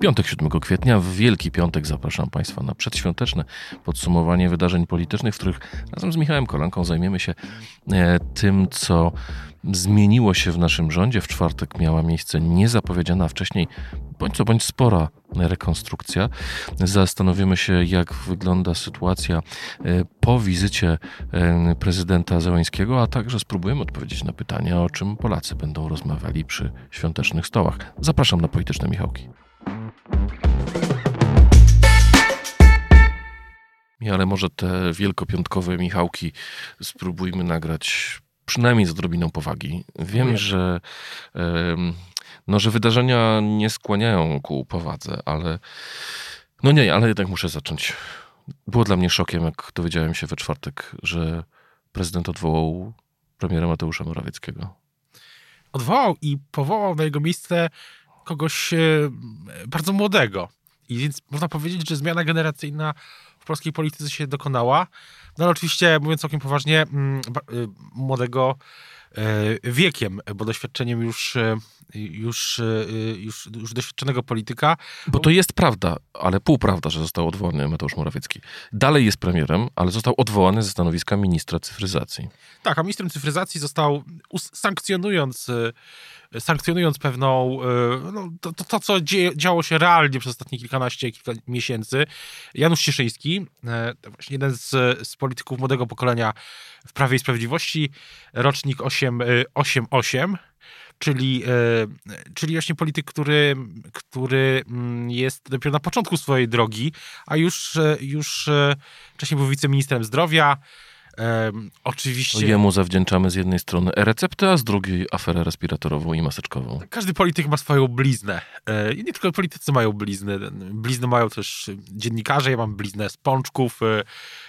Piątek 7 kwietnia, w Wielki Piątek zapraszam Państwa na przedświąteczne podsumowanie wydarzeń politycznych, w których razem z Michałem Kolanką zajmiemy się e, tym, co zmieniło się w naszym rządzie. W czwartek miała miejsce niezapowiedziana wcześniej, bądź co bądź spora rekonstrukcja. Zastanowimy się, jak wygląda sytuacja e, po wizycie e, prezydenta Zełańskiego, a także spróbujemy odpowiedzieć na pytania, o czym Polacy będą rozmawiali przy świątecznych stołach. Zapraszam na polityczne Michałki. Ale może te wielkopiątkowe Michałki spróbujmy nagrać przynajmniej z odrobiną powagi. Wiem, że, no, że wydarzenia nie skłaniają ku powadze, ale no nie, ale jednak muszę zacząć. Było dla mnie szokiem, jak dowiedziałem się we czwartek, że prezydent odwołał premiera Mateusza Morawieckiego. Odwołał i powołał na jego miejsce kogoś e, bardzo młodego. I więc można powiedzieć, że zmiana generacyjna w polskiej polityce się dokonała. No ale oczywiście, mówiąc całkiem poważnie, mm, y, młodego e, wiekiem, bo doświadczeniem już, e, już, e, już, już doświadczonego polityka. Bo to jest prawda, ale półprawda, że został odwołany Mateusz Morawiecki. Dalej jest premierem, ale został odwołany ze stanowiska ministra cyfryzacji. Tak, a ministrem cyfryzacji został sankcjonując sankcjonując pewną, e, no, to, to, to, co działo się realnie przez ostatnie kilkanaście, kilka miesięcy. Janusz Cieszyński, e, właśnie jeden z, z polityków młodego pokolenia w Prawie i Sprawiedliwości, rocznik 888, czyli, e, czyli właśnie polityk, który, który mm, jest dopiero na początku swojej drogi, a już, już wcześniej był wiceministrem zdrowia, Um, oczywiście. Jemu zawdzięczamy z jednej strony e-receptę, a z drugiej aferę respiratorową i maseczkową. Każdy polityk ma swoją bliznę. E, I nie tylko politycy mają blizny. Blizny mają też dziennikarze. Ja mam bliznę z pączków. E,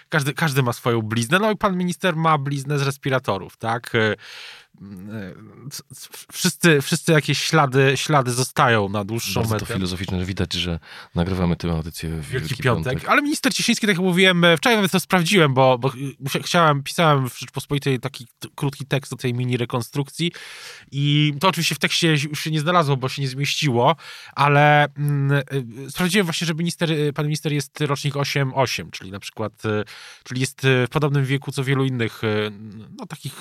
każdy, każdy ma swoją bliznę. No i pan minister ma bliznę z respiratorów, tak? E, wszyscy, wszyscy jakieś ślady, ślady zostają na dłuższą Bardzo metę. to filozoficzne, widać, że nagrywamy tę audycję w Wielki, Wielki piątek. piątek. Ale minister Cieszyński, tak jak mówiłem, wczoraj nawet to sprawdziłem, bo, bo chciałem, pisałem w Rzeczpospolitej taki krótki tekst o tej mini rekonstrukcji i to oczywiście w tekście już się nie znalazło, bo się nie zmieściło, ale mm, y, sprawdziłem właśnie, że minister, pan minister jest rocznik 8-8, czyli na przykład, czyli jest w podobnym wieku co wielu innych no, takich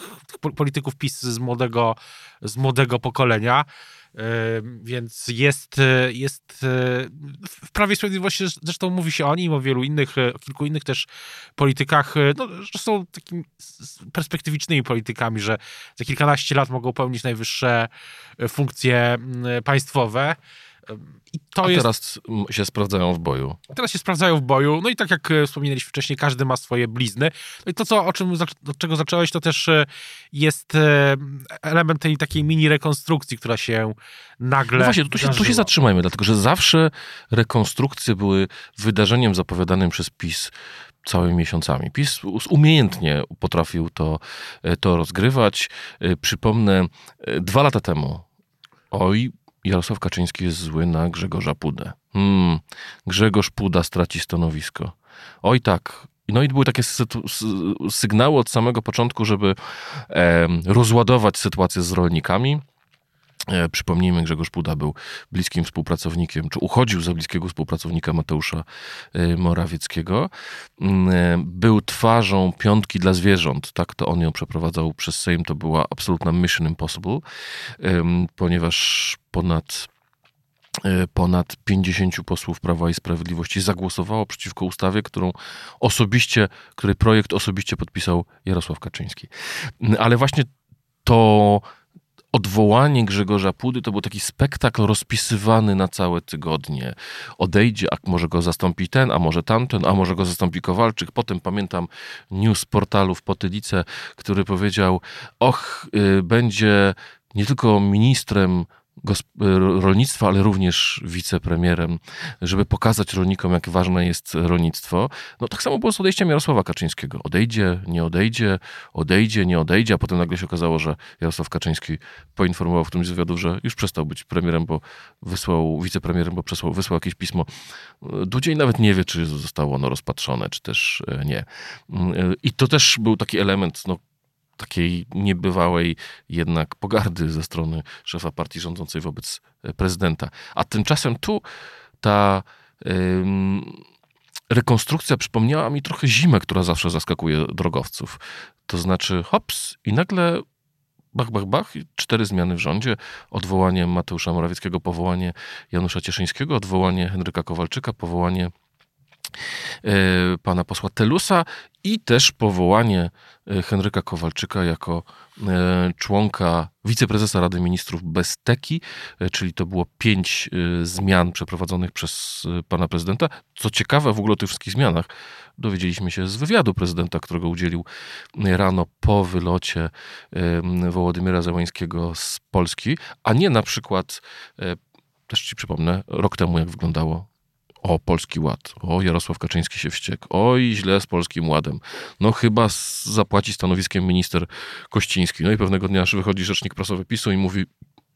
polityków PiS z młodego, z młodego pokolenia. Więc jest, jest w Prawie Sprawiedliwości zresztą mówi się o nim, o wielu innych, o kilku innych też politykach, no, że są takimi perspektywicznymi politykami, że za kilkanaście lat mogą pełnić najwyższe funkcje państwowe. I to A jest... teraz się sprawdzają w boju. Teraz się sprawdzają w boju. No i tak jak e, wspominaliśmy wcześniej, każdy ma swoje blizny. No i to, co, o czym, od czego zacząłeś, to też e, jest e, element tej takiej mini rekonstrukcji, która się nagle. No właśnie, tu się, tu się zatrzymajmy, dlatego że zawsze rekonstrukcje były wydarzeniem zapowiadanym przez PiS całymi miesiącami. PiS umiejętnie potrafił to, to rozgrywać. Przypomnę, dwa lata temu, oj, Jarosław Kaczyński jest zły na Grzegorza Pudę. Hmm, Grzegorz Puda straci stanowisko. Oj tak. No i były takie sygnały od samego początku, żeby e, rozładować sytuację z rolnikami. E, przypomnijmy, Grzegorz Puda był bliskim współpracownikiem, czy uchodził za bliskiego współpracownika Mateusza e, Morawieckiego. Mm, e, był twarzą piątki dla zwierząt, tak to on ją przeprowadzał przez Sejm, to była absolutna mission impossible, ponieważ ponad ponad 50 posłów Prawa i Sprawiedliwości zagłosowało przeciwko ustawie, którą osobiście, której projekt osobiście podpisał Jarosław Kaczyński. Mm, ale właśnie to odwołanie Grzegorza Pudy to był taki spektakl rozpisywany na całe tygodnie. Odejdzie, a może go zastąpi ten, a może tamten, a może go zastąpi Kowalczyk. Potem pamiętam news portalu w Potylice, który powiedział, och, y, będzie nie tylko ministrem rolnictwa, ale również wicepremierem, żeby pokazać rolnikom, jak ważne jest rolnictwo. No tak samo było z odejściem Jarosława Kaczyńskiego. Odejdzie, nie odejdzie, odejdzie, nie odejdzie, a potem nagle się okazało, że Jarosław Kaczyński poinformował w którymś z że już przestał być premierem, bo wysłał, wicepremierem, bo przesłał, wysłał jakieś pismo. Dudziej nawet nie wie, czy zostało ono rozpatrzone, czy też e, nie. Mm, e, I to też był taki element, no, takiej niebywałej jednak pogardy ze strony szefa partii rządzącej wobec e, prezydenta. A tymczasem tu ta ym, rekonstrukcja przypomniała mi trochę zimę, która zawsze zaskakuje drogowców. To znaczy, hops, i nagle bach, bach, bach, cztery zmiany w rządzie, odwołanie Mateusza Morawieckiego, powołanie Janusza Cieszyńskiego, odwołanie Henryka Kowalczyka, powołanie E, pana posła Telusa i też powołanie Henryka Kowalczyka jako e, członka wiceprezesa Rady Ministrów bez teki, czyli to było pięć zmian przeprowadzonych przez pana prezydenta. Co ciekawe, w ogóle o tych wszystkich zmianach dowiedzieliśmy się z wywiadu prezydenta, którego udzielił rano po wylocie Wołodymyra Zełańskiego z Polski, a nie na przykład, też ci przypomnę, rok temu jak wyglądało o, Polski Ład. O, Jarosław Kaczyński się wściekł. Oj, źle z Polskim Ładem. No chyba zapłaci stanowiskiem minister Kościński. No i pewnego dnia wychodzi rzecznik prasowy PiSu i mówi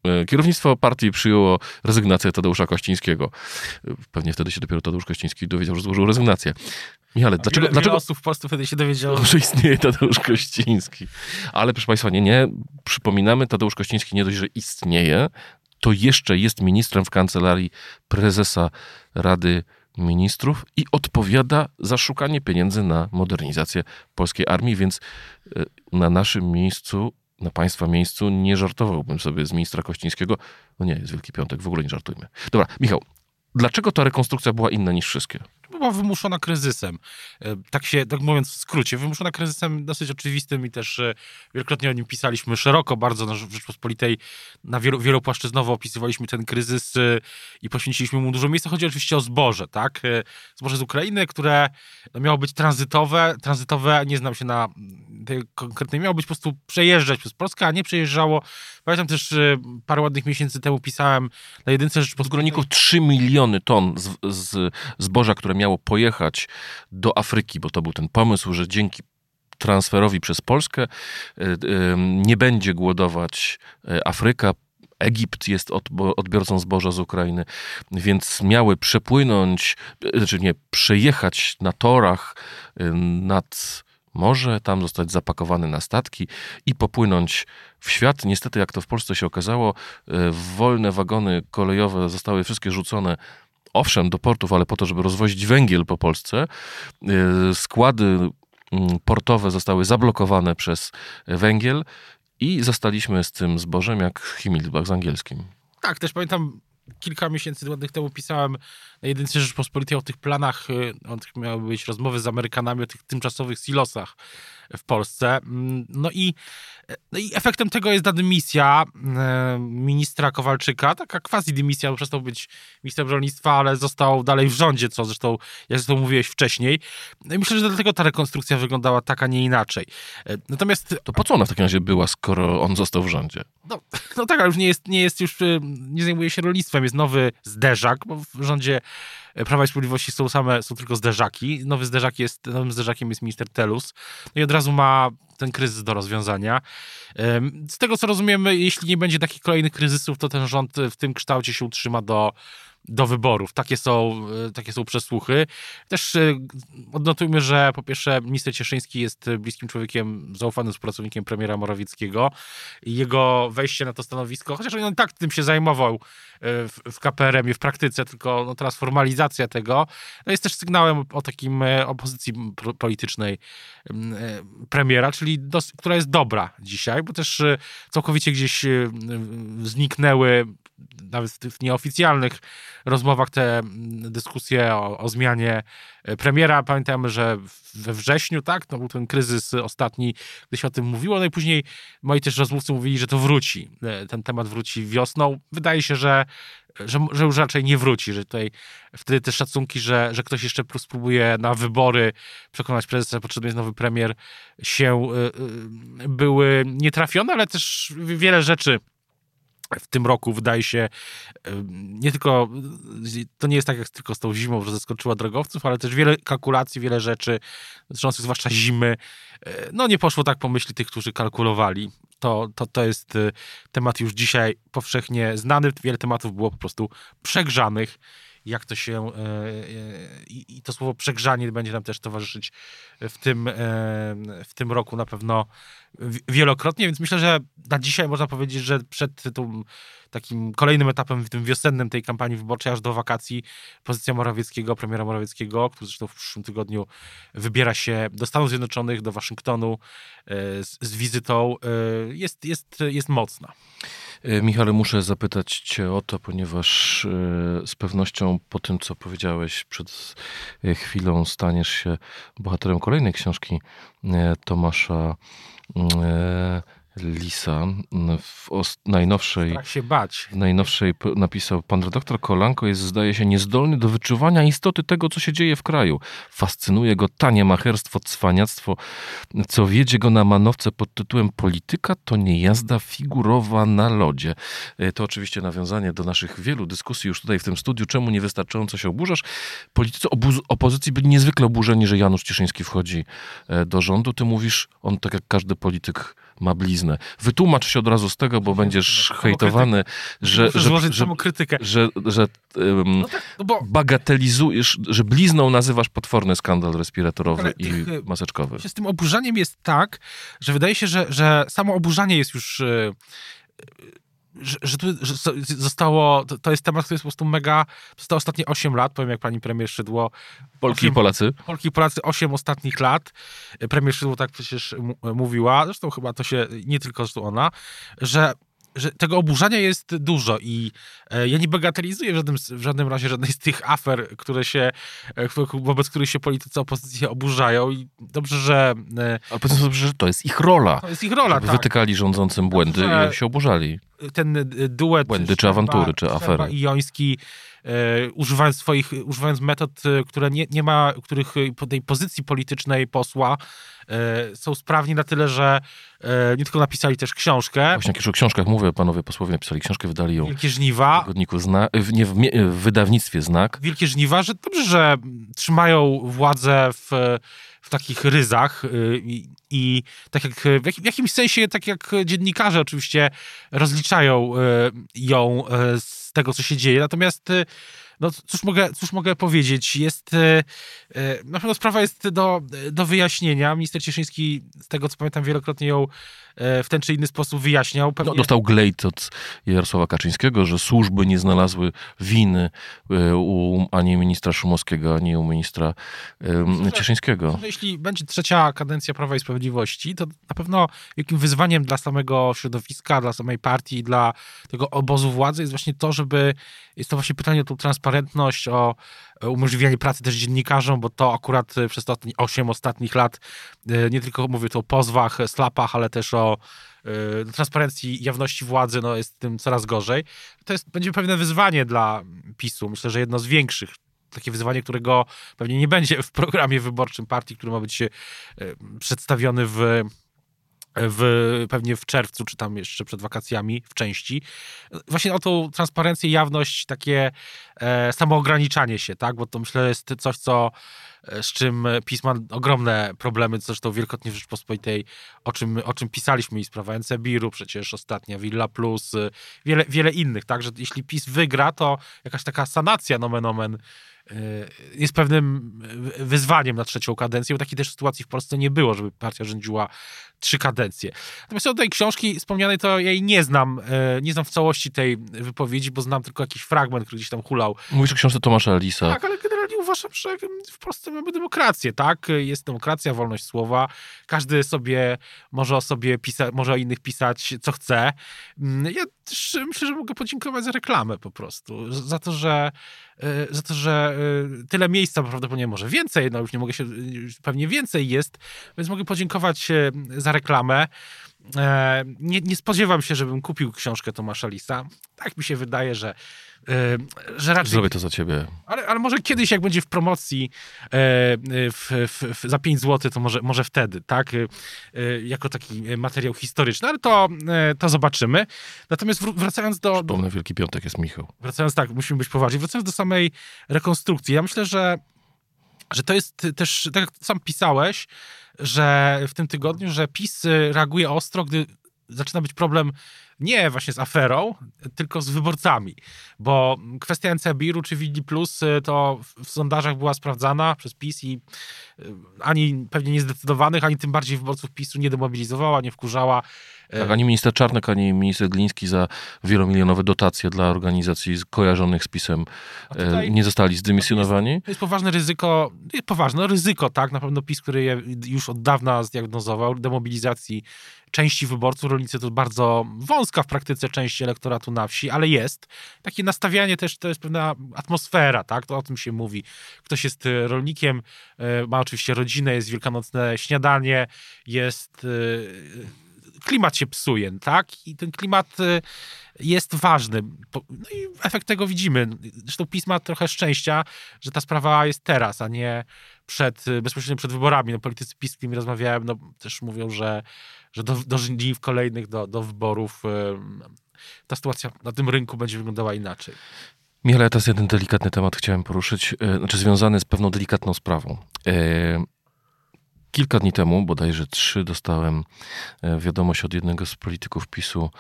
e, Kierownictwo partii przyjęło rezygnację Tadeusza Kościńskiego. Pewnie wtedy się dopiero Tadeusz Kościński dowiedział, że złożył rezygnację. Michale, dlaczego... Wiele, dlaczego... Wiele osób w Polsce wtedy się dowiedziało. Że istnieje Tadeusz Kościński. Ale proszę Państwa, nie, nie. Przypominamy, Tadeusz Kościński nie dość, że istnieje, to jeszcze jest ministrem w kancelarii prezesa Rady Ministrów i odpowiada za szukanie pieniędzy na modernizację polskiej armii, więc e, na naszym miejscu, na państwa miejscu nie żartowałbym sobie z ministra Kościńskiego. No nie, jest Wielki Piątek, w ogóle nie żartujmy. Dobra, Michał, dlaczego ta rekonstrukcja była inna niż wszystkie? Była wymuszona kryzysem. E, tak się, tak mówiąc w skrócie, wymuszona kryzysem dosyć oczywistym i też e, wielokrotnie o nim pisaliśmy szeroko, bardzo na Rzeczpospolitej, na wielu, wielopłaszczyznowo opisywaliśmy ten kryzys e, i poświęciliśmy mu dużo miejsca. Chodzi oczywiście o zboże, tak? Zboże z Ukrainy, które miało być tranzytowe. Tranzytowe, nie znam się na tej konkretnej, miało być po prostu przejeżdżać przez Polskę, a nie przejeżdżało. Pamiętam też parę ładnych miesięcy temu pisałem na jedynce Rzeczpospolitej. W 3 miliony ton z, z zboża, które miało pojechać do Afryki, bo to był ten pomysł, że dzięki transferowi przez Polskę e, e, nie będzie głodować e, Afryka, Egipt jest odbiorcą zboża z Ukrainy, więc miały przepłynąć, znaczy nie, przejechać na torach nad morze, tam zostać zapakowany na statki i popłynąć w świat. Niestety, jak to w Polsce się okazało, wolne wagony kolejowe zostały wszystkie rzucone owszem, do portów, ale po to, żeby rozwozić węgiel po Polsce. Y, składy mm, portowe zostały zablokowane przez węgiel i zostaliśmy z tym zbożem jak Himmelbach z angielskim. Tak, też pamiętam kilka miesięcy temu pisałem jedynce Rzeczpospolitej o tych planach, y, o tych miały być rozmowy z Amerykanami o tych tymczasowych silosach w Polsce. Mm, no i, no i efektem tego jest ta dymisja e, ministra Kowalczyka, taka quasi dymisja, bo przestał być ministrem rolnictwa, ale został dalej w rządzie, co zresztą, jak zresztą mówiłeś wcześniej. No i myślę, że dlatego ta rekonstrukcja wyglądała tak, a nie inaczej. E, natomiast... To po co ona w takim razie była, skoro on został w rządzie? No, no tak, ale już nie jest, nie jest już, nie zajmuje się rolnictwem, jest nowy zderzak, bo w rządzie Prawa i Sprawiedliwości są same, są tylko zderzaki. Nowy zderzak jest, nowym zderzakiem jest minister Telus. No i od razu ma ten kryzys do rozwiązania. Z tego co rozumiemy, jeśli nie będzie takich kolejnych kryzysów, to ten rząd w tym kształcie się utrzyma do do wyborów. Takie są, e, takie są przesłuchy. Też e, odnotujmy, że po pierwsze minister Cieszyński jest bliskim człowiekiem, zaufanym współpracownikiem premiera Morawieckiego. Jego wejście na to stanowisko, chociaż on tak tym się zajmował e, w, w KPRM-ie w praktyce, tylko no, teraz formalizacja tego no, jest też sygnałem o takim opozycji politycznej premiera, czyli dos, która jest dobra dzisiaj, bo też całkowicie gdzieś zniknęły nawet w nieoficjalnych rozmowach te mm, dyskusje o, o zmianie e, premiera. Pamiętamy, że we wrześniu, tak, to był ten kryzys ostatni, gdy się o tym mówiło, no i później moi też rozmówcy mówili, że to wróci. E, ten temat wróci wiosną. Wydaje się, że, że, że już raczej nie wróci, że tutaj wtedy te szacunki, że, że ktoś jeszcze spróbuje na wybory przekonać prezesa, potrzebny jest nowy premier, się y, y, były nietrafione, ale też wiele rzeczy w tym roku wydaje się nie tylko, to nie jest tak jak tylko z tą zimą, że zaskoczyła drogowców, ale też wiele kalkulacji, wiele rzeczy dotyczących zwłaszcza zimy, e, no nie poszło tak po myśli tych, którzy kalkulowali. To, to, to jest e, temat już dzisiaj powszechnie znany, wiele tematów było po prostu przegrzanych jak to się e, i to słowo przegrzanie będzie nam też towarzyszyć w tym, w tym roku na pewno wielokrotnie, więc myślę, że na dzisiaj można powiedzieć, że przed tą, takim kolejnym etapem w tym wiosennym tej kampanii wyborczej aż do wakacji pozycja Morawieckiego, premiera Morawieckiego, który zresztą w przyszłym tygodniu wybiera się do Stanów Zjednoczonych, do Waszyngtonu e, z, z wizytą, e, jest, jest, jest mocna. E, Michale, muszę zapytać Cię o to, ponieważ z pewnością po tym, co powiedziałeś przed chwilą, staniesz się bohaterem kolejnej książki Tomasza E, Lisa w najnowszej, się bać. W najnowszej napisał, pan redaktor Kolanko jest zdaje się niezdolny do wyczuwania istoty tego, co się dzieje w kraju. Fascynuje go tanie macherstwo, cwaniactwo, co wiedzie go na manowce pod tytułem polityka to nie jazda figurowa na lodzie. E, to oczywiście nawiązanie do naszych wielu dyskusji już tutaj w tym studiu, czemu niewystarczająco się oburzasz. Politycy opozycji byli niezwykle oburzeni, że Janusz Cieszyński wchodzi e, do rządu. Ty mówisz, on tak jak każdy polityk ma bliznę. Wytłumacz się od razu z tego, bo będziesz hejtowany, że, że, że, że, że, um, no tak, no bo... bagatelizujesz, że blizną nazywasz potworny skandal respiratorowy i tych, maseczkowy. Z tym oburzaniem jest tak, że wydaje się, że, że samo oburzanie jest już e, że, że, tu, że zostało, to, to, jest temat, który jest po prostu mega, zostało ostatnie 8 lat, powiem jak pani premier Szydło. Polki 8, i Polacy. Polki i Polacy 8 ostatnich lat. Premier Szydło tak przecież mówiła, zresztą chyba to się, nie tylko zresztą ona, że że tego oburzania jest dużo i e, ja nie bagatelizuję w żadnym, w żadnym razie żadnej z tych afer, które się, e, wobec których się politycy opozycji oburzają i dobrze, że... E, Ale powiedzmy sobie, że to jest ich rola. To jest ich rola, tak. Wytykali rządzącym błędy dobrze, i się oburzali. Ten duet... Błędy czy awantury, czy afery. i Joński używając swoich, używając metod, e, które nie, nie ma, których po tej pozycji politycznej posła e, są sprawni na tyle, że nie tylko napisali też książkę. Właśnie jak już o książkach mówię, panowie posłowie napisali książkę, wydali ją Wielkie Żniwa. w tygodniku zna, w, nie, w, w wydawnictwie Znak. Wielkie Żniwa, że dobrze, że trzymają władzę w, w takich ryzach i, i tak jak w, w jakimś sensie, tak jak dziennikarze oczywiście rozliczają ją z tego, co się dzieje. Natomiast y, no cóż mogę, cóż mogę powiedzieć, jest, y, y, na pewno sprawa jest do, do wyjaśnienia. Minister Cieszyński, z tego co pamiętam, wielokrotnie ją w ten czy inny sposób wyjaśniał. Pewnie... No, dostał glejt od Jarosława Kaczyńskiego, że służby nie znalazły winy u ani ministra Szumowskiego, ani u ministra um, Cieszyńskiego. Jeśli będzie trzecia kadencja Prawa i Sprawiedliwości, to na pewno jakim wyzwaniem dla samego środowiska, dla samej partii, dla tego obozu władzy jest właśnie to, żeby, jest to właśnie pytanie o tą transparentność, o umożliwianie pracy też dziennikarzom, bo to akurat przez te 8 ostatnich lat, e, nie tylko mówię tu o pozwach, slapach, ale też o e, transparencji jawności władzy, no jest tym coraz gorzej. To jest, będzie pewne wyzwanie dla PiSu, myślę, że jedno z większych takie wyzwanie, którego pewnie nie będzie w programie wyborczym partii, który ma być e, przedstawiony w w, pewnie w czerwcu, czy tam jeszcze przed wakacjami w części. Właśnie o tą transparencję, jawność, takie e, samoograniczanie się, tak? Bo to myślę jest coś, co e, z czym PiS ma ogromne problemy, zresztą wielokrotnie w Rzeczpospolitej, o czym, o czym pisaliśmy i sprawa NCBIR-u, przecież ostatnia Villa Plus, e, wiele, wiele innych, tak? Że jeśli PiS wygra, to jakaś taka sanacja nomen omen jest pewnym wyzwaniem na trzecią kadencję, bo takiej też sytuacji w Polsce nie było, żeby partia rządziła trzy kadencje. Natomiast od tej książki wspomnianej to ja jej nie znam, y, nie znam w całości tej wypowiedzi, bo znam tylko jakiś fragment, który gdzieś tam hulał. Mówisz o książce Tomasza Lisa. Tak, ale generalnie uważam, że w Polsce mamy demokrację, tak? Jest demokracja, wolność słowa. Każdy sobie może o sobie pisać, może o innych pisać, co chce. Mm, ja myślę, że mogę podziękować za reklamę po prostu. Za to, że E, za to, że e, tyle miejsca prawdopodobnie może więcej, no już nie mogę się, pewnie więcej jest, więc mogę podziękować e, za reklamę. Nie, nie spodziewam się, żebym kupił książkę Tomasza Lisa. Tak mi się wydaje, że, że raczej... Zrobię to za ciebie. Ale, ale może kiedyś, jak będzie będzie w promocji e, w, w, w, za 5 zł, to może, może wtedy, tak? Jako taki materiał historyczny, ale to, to zobaczymy. Natomiast wracając do... Przypomnę, Wielki Piątek jest Michał. Wracając, tak, musimy być poważni. Wracając do samej rekonstrukcji, ja myślę, że że to jest też, tak jak sam pisałeś, że w tym tygodniu, że PiS reaguje ostro, gdy zaczyna być problem nie właśnie z aferą, tylko z wyborcami, bo kwestia NCBIR-u czy Wili Plus y, to w sondażach była sprawdzana przez PiS i y, ani pewnie niezdecydowanych, ani tym bardziej wyborców PiSu nie demobilizowała, nie wkurzała. Tak, ani minister Czarnek, ani minister Gliński za wielomilionowe dotacje dla organizacji kojarzonych z PiSem nie zostali zdymisjonowani. To jest poważne ryzyko, poważne ryzyko, tak, na pewno PiS, który je już od dawna zdiagnozował, demobilizacji części wyborców. Rolnicy to bardzo wąska w praktyce część elektoratu na wsi, ale jest. Takie nastawianie też to jest pewna atmosfera, tak? To o tym się mówi. Ktoś jest e, rolnikiem, e, ma oczywiście rodzinę, jest wielkanocne śniadanie, jest klimat się psuje, tak? I ten klimat jest ważny. No i efekt tego widzimy. Zresztą PiS ma trochę szczęścia, że ta sprawa jest teraz, a nie przed, bezpośrednio przed wyborami. No, politycy PiS, z którymi rozmawiałem, no, też mówią, że, że do, do dni kolejnych, do, do wyborów ta sytuacja na tym rynku będzie wyglądała inaczej. Michale, teraz jeden delikatny temat chciałem poruszyć, znaczy związany z pewną delikatną sprawą. Kilka dni temu, bodajże trzy, dostałem e, wiadomość od jednego z polityków PiSu,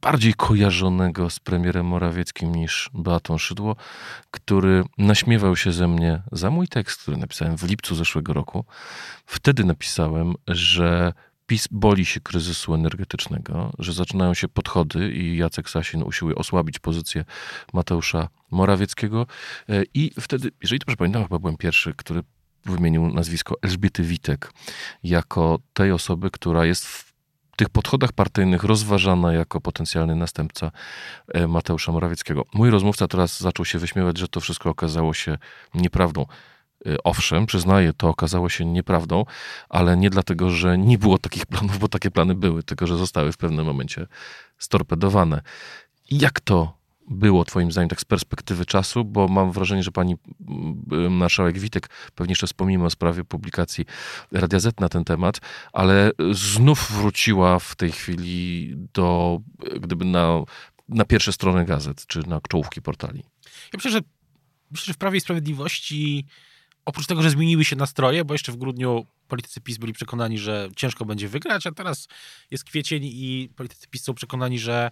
bardziej kojarzonego z premierem Morawieckim niż Beatą Szydło, który naśmiewał się ze mnie za mój tekst, który napisałem w lipcu zeszłego roku. Wtedy napisałem, że PiS boli się kryzysu energetycznego, że zaczynają się podchody i Jacek Sasin usiłuje osłabić pozycję Mateusza Morawieckiego. E, I wtedy, jeżeli dobrze pamiętam, chyba byłem pierwszy, który wymienił nazwisko Elżbiety Witek jako tej osoby, która jest w tych podchodach partyjnych rozważana jako potencjalny następca e, Mateusza Morawieckiego. Mój rozmówca teraz zaczął się wyśmiewać, że to wszystko okazało się nieprawdą. E, owszem, przyznaję, to okazało się nieprawdą, ale nie dlatego, że nie było takich planów, bo takie plany były, tylko że zostały w pewnym momencie storpedowane. Jak to było Twoim zdaniem tak z perspektywy czasu? Bo mam wrażenie, że pani mm, marszałek Witek, pewnie jeszcze wspomnimy o sprawie publikacji Radia Z na ten temat, ale znów wróciła w tej chwili do, gdyby na, na pierwsze strony gazet, czy na czołówki portali. Ja myślę, że, myślę, że w Prawie i Sprawiedliwości oprócz tego, że zmieniły się nastroje, bo jeszcze w grudniu politycy PiS byli przekonani, że ciężko będzie wygrać, a teraz jest kwiecień i politycy PiS są przekonani, że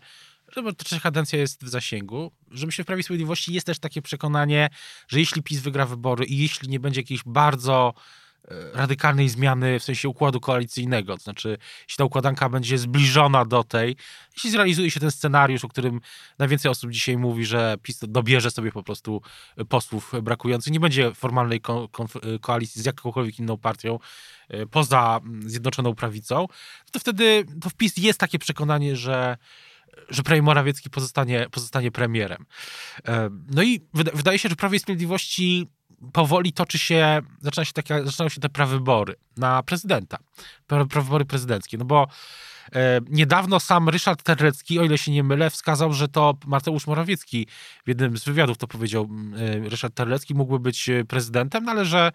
że trzecia kadencja jest w zasięgu, że myślę, w Prawie Sprawiedliwości jest też takie przekonanie, że jeśli PiS wygra wybory i jeśli nie będzie jakiejś bardzo radykalnej zmiany w sensie układu koalicyjnego, to znaczy jeśli ta układanka będzie zbliżona do tej, jeśli zrealizuje się ten scenariusz, o którym najwięcej osób dzisiaj mówi, że PiS dobierze sobie po prostu posłów brakujących, nie będzie formalnej ko ko koalicji z jakąkolwiek inną partią e, poza Zjednoczoną Prawicą, to wtedy to w PiS jest takie przekonanie, że że premier Morawiecki pozostanie, pozostanie premierem. E, no i wydaje się, że Prawie Sprawiedliwości powoli toczy się, zaczyna się takie, zaczynają się te prawybory na prezydenta, prawybory prezydenckie, no bo e, niedawno sam Ryszard Terlecki, o ile się nie mylę, wskazał, że to Mateusz Morawiecki w jednym z wywiadów to powiedział e, Ryszard Terlecki, mógłby być prezydentem, no ale że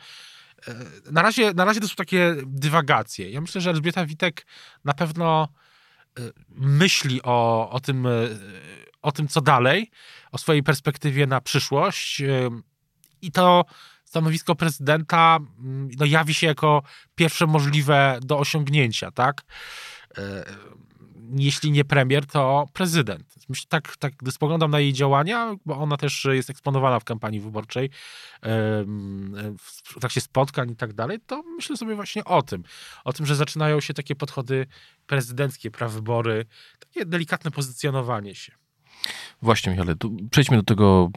na razie, na razie to są takie dywagacje. Ja myślę, że Elżbieta Witek na pewno myśli o, o, tym, o tym, co dalej, o swojej perspektywie na przyszłość. I to stanowisko prezydenta no, jawi się jako pierwsze możliwe do osiągnięcia, tak? Jeśli nie premier, to prezydent. Tak, tak, gdy spoglądam na jej działania, bo ona też jest eksponowana w kampanii wyborczej, w trakcie spotkań i tak dalej, to myślę sobie właśnie o tym. O tym, że zaczynają się takie podchody prezydenckie, prawybory, takie delikatne pozycjonowanie się. Właśnie, Michale, przejdźmy do tego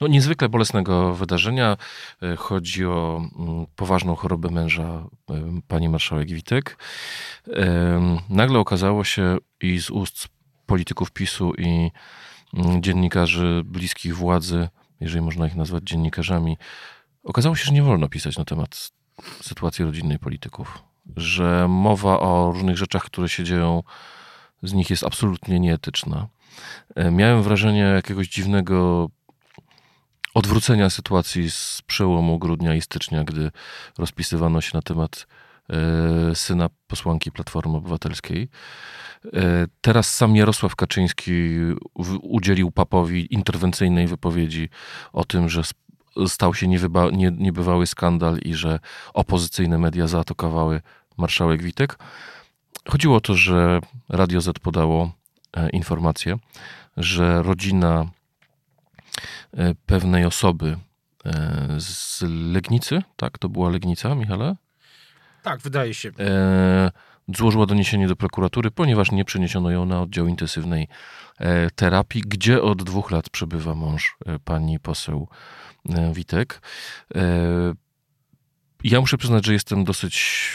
no, niezwykle bolesnego wydarzenia. E, chodzi o mm, poważną chorobę męża pani marszałek Witek. Nagle okazało się i z ust polityków PiSu i mm, dziennikarzy bliskich władzy, jeżeli można ich nazwać dziennikarzami, okazało się, że nie wolno pisać na temat sytuacji rodzinnej polityków. Że mowa o różnych rzeczach, które się dzieją, z nich jest absolutnie nieetyczna. E, miałem wrażenie jakiegoś dziwnego odwrócenia sytuacji z przełomu grudnia i stycznia, gdy rozpisywano się na temat e, syna posłanki Platformy Obywatelskiej. E, teraz sam Jarosław Kaczyński udzielił papowi interwencyjnej wypowiedzi o tym, że stał się niewyba, nie, niebywały skandal i że opozycyjne media zaatakowały marszałek Witek. Chodziło o to, że Radio Z podało informację, że rodzina e, pewnej osoby e, z Legnicy, tak, to była Legnica, Michale? Tak, wydaje się. E, złożyła doniesienie do prokuratury, ponieważ nie przeniesiono ją na oddział intensywnej e, terapii, gdzie od dwóch lat przebywa mąż e, pani poseł e, Witek. E, ja muszę przyznać, że jestem dosyć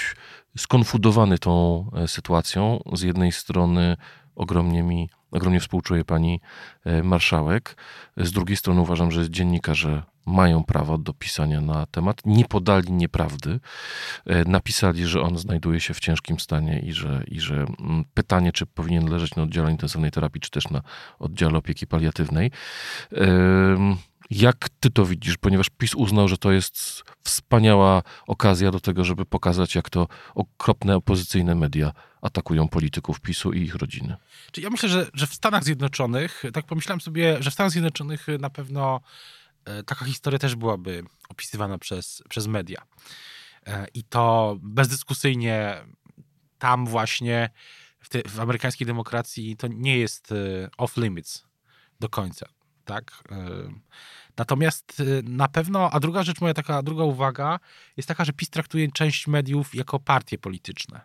skonfudowany tą e, sytuacją. Z jednej strony ogromnie mi, ogromnie współczuję pani e, marszałek. Z drugiej strony uważam, że dziennikarze mają prawo do pisania na temat. Nie podali nieprawdy. E, napisali, że on znajduje się w ciężkim stanie i że, i że mm, pytanie, czy powinien leżeć na oddziale intensywnej terapii, czy też na oddziale opieki paliatywnej. Jak ty to widzisz? Ponieważ PiS uznał, że to jest wspaniała okazja do tego, żeby pokazać, jak to okropne opozycyjne media atakują polityków PiSu i ich rodziny. Ja myślę, że, że w Stanach Zjednoczonych, tak pomyślałem sobie, że w Stanach Zjednoczonych na pewno e, taka historia też byłaby opisywana przez, przez media. E, I to bezdyskusyjnie tam właśnie w, te, w amerykańskiej demokracji to nie jest e, off limits do końca. Tak? Natomiast y, na pewno, a druga rzecz, moja taka druga uwaga jest taka, że PiS traktuje część mediów jako partie polityczne.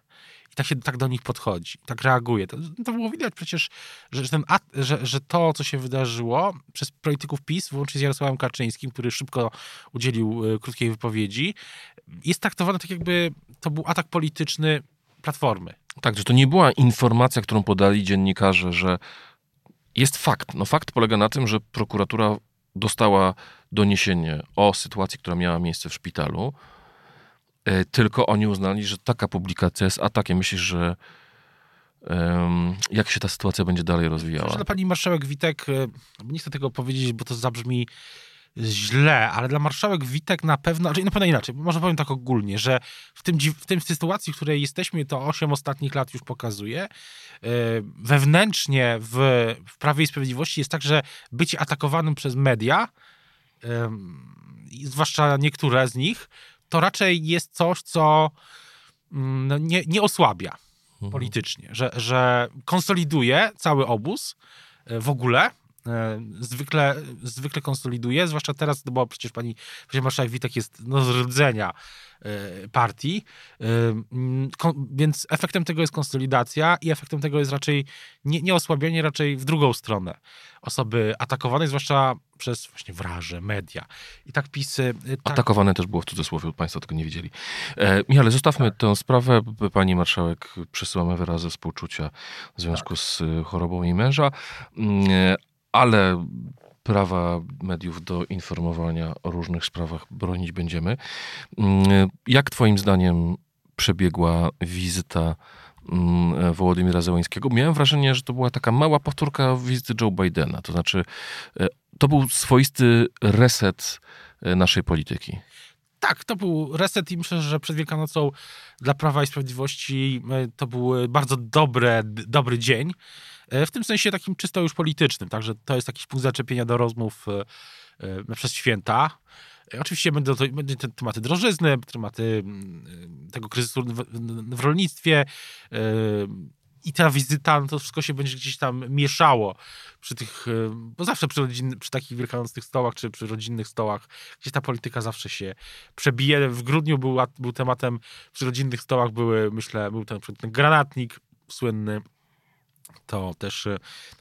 I tak się tak do nich podchodzi, tak reaguje. To, to było widać przecież, że, ten, że, że to, co się wydarzyło przez polityków PiS, włącznie z Jarosławem Kaczyńskim, który szybko udzielił y, krótkiej wypowiedzi, jest traktowane tak, jakby to był atak polityczny Platformy. Tak, że to nie była informacja, którą podali dziennikarze, że jest fakt. No fakt polega na tym, że prokuratura dostała doniesienie o sytuacji, która miała miejsce w szpitalu, e, tylko oni uznali, że taka publikacja jest atakiem. Myślisz, że jak się ta sytuacja będzie dalej rozwijała? Dla pani marszałek Witek, e, nie chcę tego powiedzieć, bo to zabrzmi źle, ale dla marszałek Witek na pewno, znaczy na pewno inaczej, może powiem tak ogólnie, że w tym, w tym sytuacji, w której jesteśmy, to 8 ostatnich lat już pokazuje, e, wewnętrznie w, w Prawie i Sprawiedliwości jest tak, że być atakowanym przez media, zwłaszcza niektóre z nich, to raczej jest coś, co mm, no, nie, nie osłabia mhm. politycznie, że, że konsoliduje cały obóz e, w ogóle, zwykle, zwykle konsoliduje, zwłaszcza teraz, no bo przecież pani, marszałek Witek jest no, z rdzenia e, partii, e, mm, więc efektem tego jest konsolidacja i efektem tego jest raczej nie, nie osłabienie, raczej w drugą stronę osoby atakowanej, zwłaszcza przez właśnie wraże, media. I tak pisy... Tak... Atakowane też było w cudzysłowie, Państwo tego nie wiedzieli. E, Michale, zostawmy tak. tę sprawę. Pani marszałek, przesyłamy wyrazy współczucia w związku tak. z chorobą jej męża. Ale prawa mediów do informowania o różnych sprawach bronić będziemy. Mm, jak Twoim zdaniem przebiegła wizyta mm, Wołodymira Zełańskiego? Miałem wrażenie, że to była taka mała powtórka wizyty Joe Bidena. To znaczy, e, to był swoisty reset e, naszej polityki. Tak, to był reset i myślę, że przed Wielkanocą dla Prawa i Sprawiedliwości e, to był bardzo dobre, dobry dzień. E, w tym sensie takim czysto już politycznym, także to jest jakiś punkt zaczepienia do rozmów e, e, przez święta. Oczywiście będą, to, będą te tematy drożyzny, tematy mm, tego kryzysu w, w rolnictwie i ta wizyta, no to wszystko się będzie gdzieś tam mieszało przy tych, bo zawsze przy, rodzin, przy takich wielkanocnych stołach, czy przy rodzinnych stołach, gdzieś ta polityka zawsze się przebije. W grudniu był, był tematem, przy rodzinnych stołach były, myślę, był ten, ten granatnik słynny, to też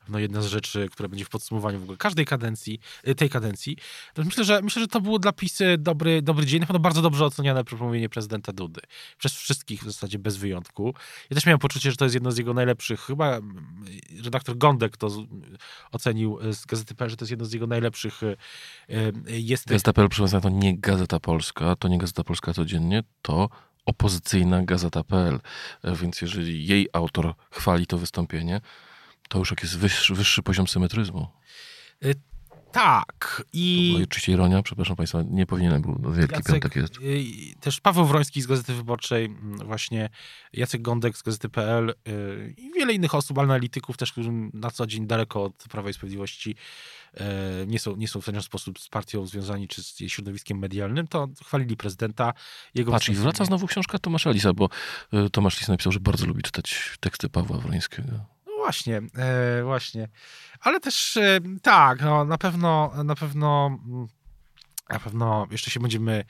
no, jedna z rzeczy, która będzie w podsumowaniu w ogóle każdej kadencji, y, tej kadencji. Myślę, że myślę, że to było dla PiSy dobry, dobry dzień, na pewno bardzo dobrze oceniane przemówienie prezydenta Dudy. Przez wszystkich w zasadzie bez wyjątku. Ja też miałem poczucie, że to jest jedno z jego najlepszych, chyba redaktor Gądek to ocenił z Gazety.pl, że to jest jedno z jego najlepszych jest... Gazeta.pl, proszę to nie Gazeta Polska, to nie Gazeta Polska codziennie, to opozycyjna gazeta.pl. E, więc jeżeli jej autor chwali to wystąpienie, to już jak jest wyższy, wyższy poziom symetryzmu. E, Tak. I... To oczywiście ironia, przepraszam Państwa, nie powinienem był, Wielki Jacek, Piątek jest. y, Też Paweł Wroński z Gazety Wyborczej, mm, właśnie Jacek Gądek z Gazety.pl i wiele innych osób, analityków też, którzy na co dzień daleko od Prawa i Sprawiedliwości nie są, nie są w żaden sposób z partią związani, czy z środowiskiem medialnym, to chwalili prezydenta. Jego Patrz, i wraca znowu książka Tomasza Lisa, bo y, Tomasz Lis napisał, że bardzo lubi czytać teksty Pawła Wrońskiego. No właśnie, e, właśnie. Ale też e, tak, no, na pewno, na pewno, mm, na pewno jeszcze się będziemy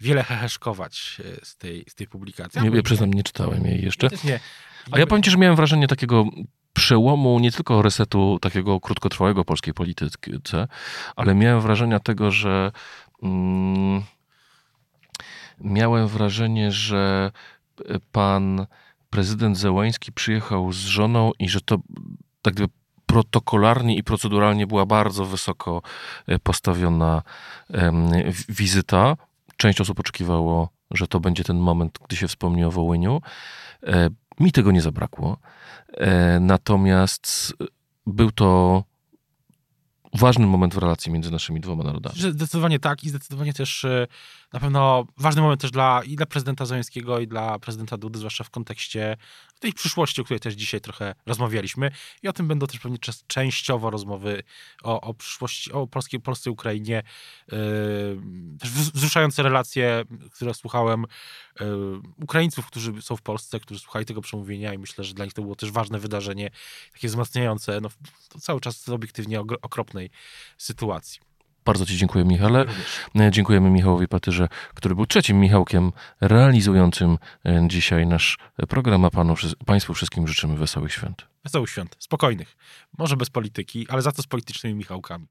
wiele heheszkować e, z tej, z tej publikacji. Nie, ja przyznam, nie czytałem jej jeszcze. Też nie. A ja powiem ci, że miałem wrażenie takiego przełomu, nie tylko resetu takiego krótkotrwałego polskiej polityce, ale miałem wrażenia tego, że mm, miałem wrażenie, że pan prezydent Zełański przyjechał z żoną i że to tak gdyby protokolarnie i proceduralnie była bardzo wysoko e, postawiona wizyta. Część osób oczekiwało, że to będzie ten moment, gdy się wspomni o Wołyniu. E, Mi tego nie zabrakło. E, Natomiast był to ważny moment w relacji między naszymi dwoma narodami. Zdecydowanie tak i zdecydowanie też e, na pewno ważny moment też dla, i dla prezydenta Załęckiego i dla prezydenta Dudy, zwłaszcza w kontekście tej przyszłości, o której też dzisiaj trochę rozmawialiśmy i o tym będą też pewnie częściowo rozmowy o, o przyszłości, o polskiej, polskiej Ukrainie, e, wzruszające relacje, które słuchałem e, Ukraińców, którzy są w Polsce, którzy słuchali tego przemówienia i myślę, że dla nich to było też ważne wydarzenie, takie wzmacniające, no to cały czas obiektywnie okropnej sytuacji. Bardzo Ci dziękuję, Michale. Również. E, Dziękujemy Michałowi Patyrze, który był trzecim Michałkiem realizującym e, dzisiaj nasz program, a panu, Państwu wszystkim życzymy wesołych świąt. Wesołych świąt, spokojnych. Może bez polityki, ale za to z politycznymi Michałkami.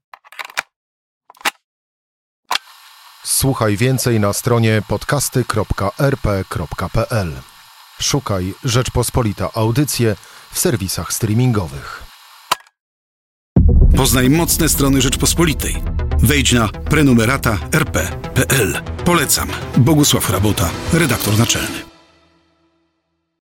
Słuchaj więcej na stronie podcasty.rp.pl. Szukaj Rzeczpospolita Audycje w serwisach streamingowych. Poznaj mocne strony Rzeczpospolitej. Wejdź na prenumerata rp.pl. Polecam. Bogusław Rabota, redaktor naczelny.